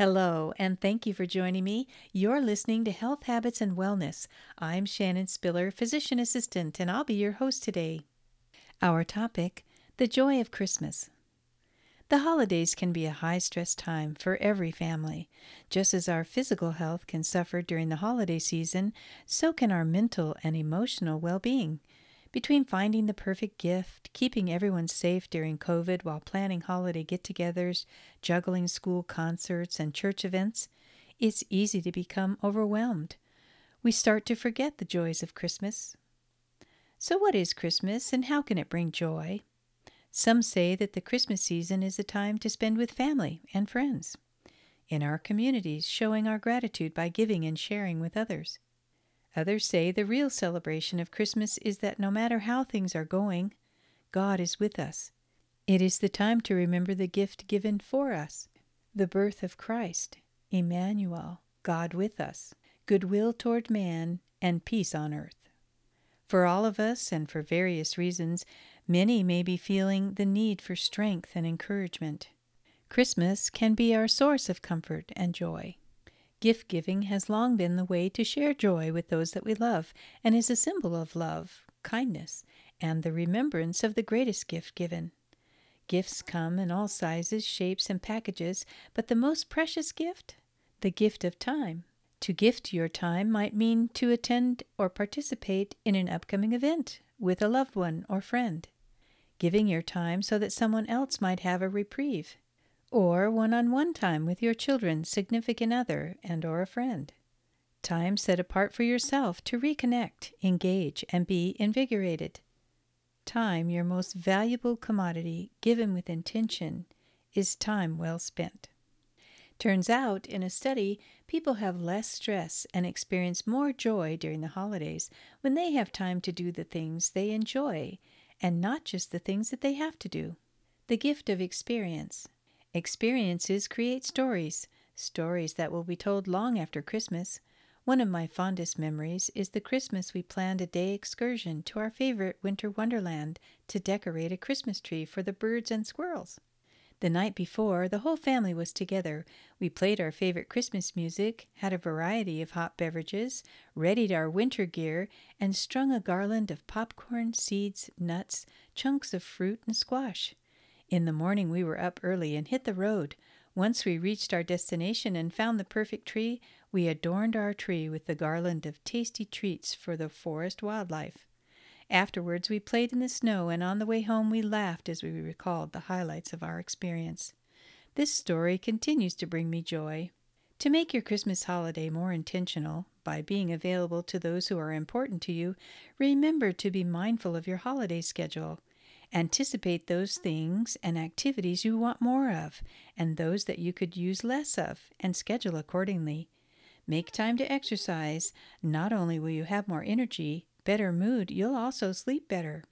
Hello, and thank you for joining me. You're listening to Health Habits and Wellness. I'm Shannon Spiller, physician assistant, and I'll be your host today. Our topic The Joy of Christmas. The holidays can be a high stress time for every family. Just as our physical health can suffer during the holiday season, so can our mental and emotional well being. Between finding the perfect gift, keeping everyone safe during COVID while planning holiday get togethers, juggling school concerts, and church events, it's easy to become overwhelmed. We start to forget the joys of Christmas. So, what is Christmas and how can it bring joy? Some say that the Christmas season is a time to spend with family and friends. In our communities, showing our gratitude by giving and sharing with others. Others say the real celebration of Christmas is that no matter how things are going, God is with us. It is the time to remember the gift given for us the birth of Christ, Emmanuel, God with us, goodwill toward man, and peace on earth. For all of us, and for various reasons, many may be feeling the need for strength and encouragement. Christmas can be our source of comfort and joy. Gift giving has long been the way to share joy with those that we love and is a symbol of love, kindness, and the remembrance of the greatest gift given. Gifts come in all sizes, shapes, and packages, but the most precious gift? The gift of time. To gift your time might mean to attend or participate in an upcoming event with a loved one or friend. Giving your time so that someone else might have a reprieve or one-on-one time with your children, significant other, and or a friend. Time set apart for yourself to reconnect, engage, and be invigorated. Time, your most valuable commodity, given with intention, is time well spent. Turns out, in a study, people have less stress and experience more joy during the holidays when they have time to do the things they enjoy and not just the things that they have to do. The gift of experience. Experiences create stories, stories that will be told long after Christmas. One of my fondest memories is the Christmas we planned a day excursion to our favorite winter wonderland to decorate a Christmas tree for the birds and squirrels. The night before, the whole family was together. We played our favorite Christmas music, had a variety of hot beverages, readied our winter gear, and strung a garland of popcorn, seeds, nuts, chunks of fruit, and squash. In the morning we were up early and hit the road. Once we reached our destination and found the perfect tree, we adorned our tree with the garland of tasty treats for the forest wildlife. Afterwards, we played in the snow, and on the way home, we laughed as we recalled the highlights of our experience. This story continues to bring me joy. To make your Christmas holiday more intentional, by being available to those who are important to you, remember to be mindful of your holiday schedule. Anticipate those things and activities you want more of, and those that you could use less of, and schedule accordingly. Make time to exercise. Not only will you have more energy, better mood, you'll also sleep better.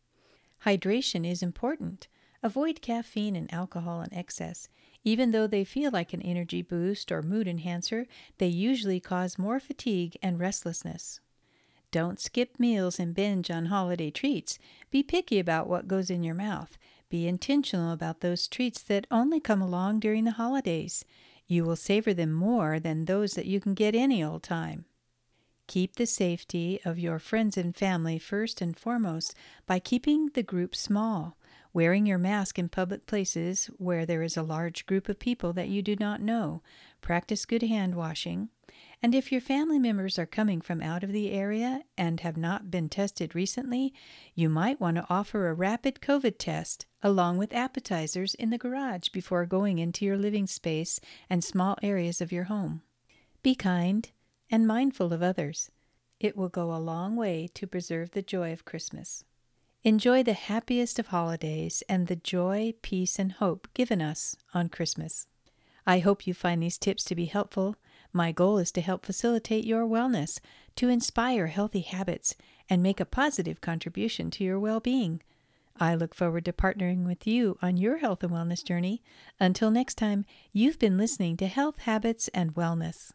Hydration is important. Avoid caffeine and alcohol in excess. Even though they feel like an energy boost or mood enhancer, they usually cause more fatigue and restlessness. Don't skip meals and binge on holiday treats. Be picky about what goes in your mouth. Be intentional about those treats that only come along during the holidays. You will savor them more than those that you can get any old time. Keep the safety of your friends and family first and foremost by keeping the group small, wearing your mask in public places where there is a large group of people that you do not know. Practice good hand washing. And if your family members are coming from out of the area and have not been tested recently, you might want to offer a rapid COVID test along with appetizers in the garage before going into your living space and small areas of your home. Be kind and mindful of others. It will go a long way to preserve the joy of Christmas. Enjoy the happiest of holidays and the joy, peace, and hope given us on Christmas. I hope you find these tips to be helpful my goal is to help facilitate your wellness, to inspire healthy habits, and make a positive contribution to your well being. I look forward to partnering with you on your health and wellness journey. Until next time, you've been listening to Health Habits and Wellness.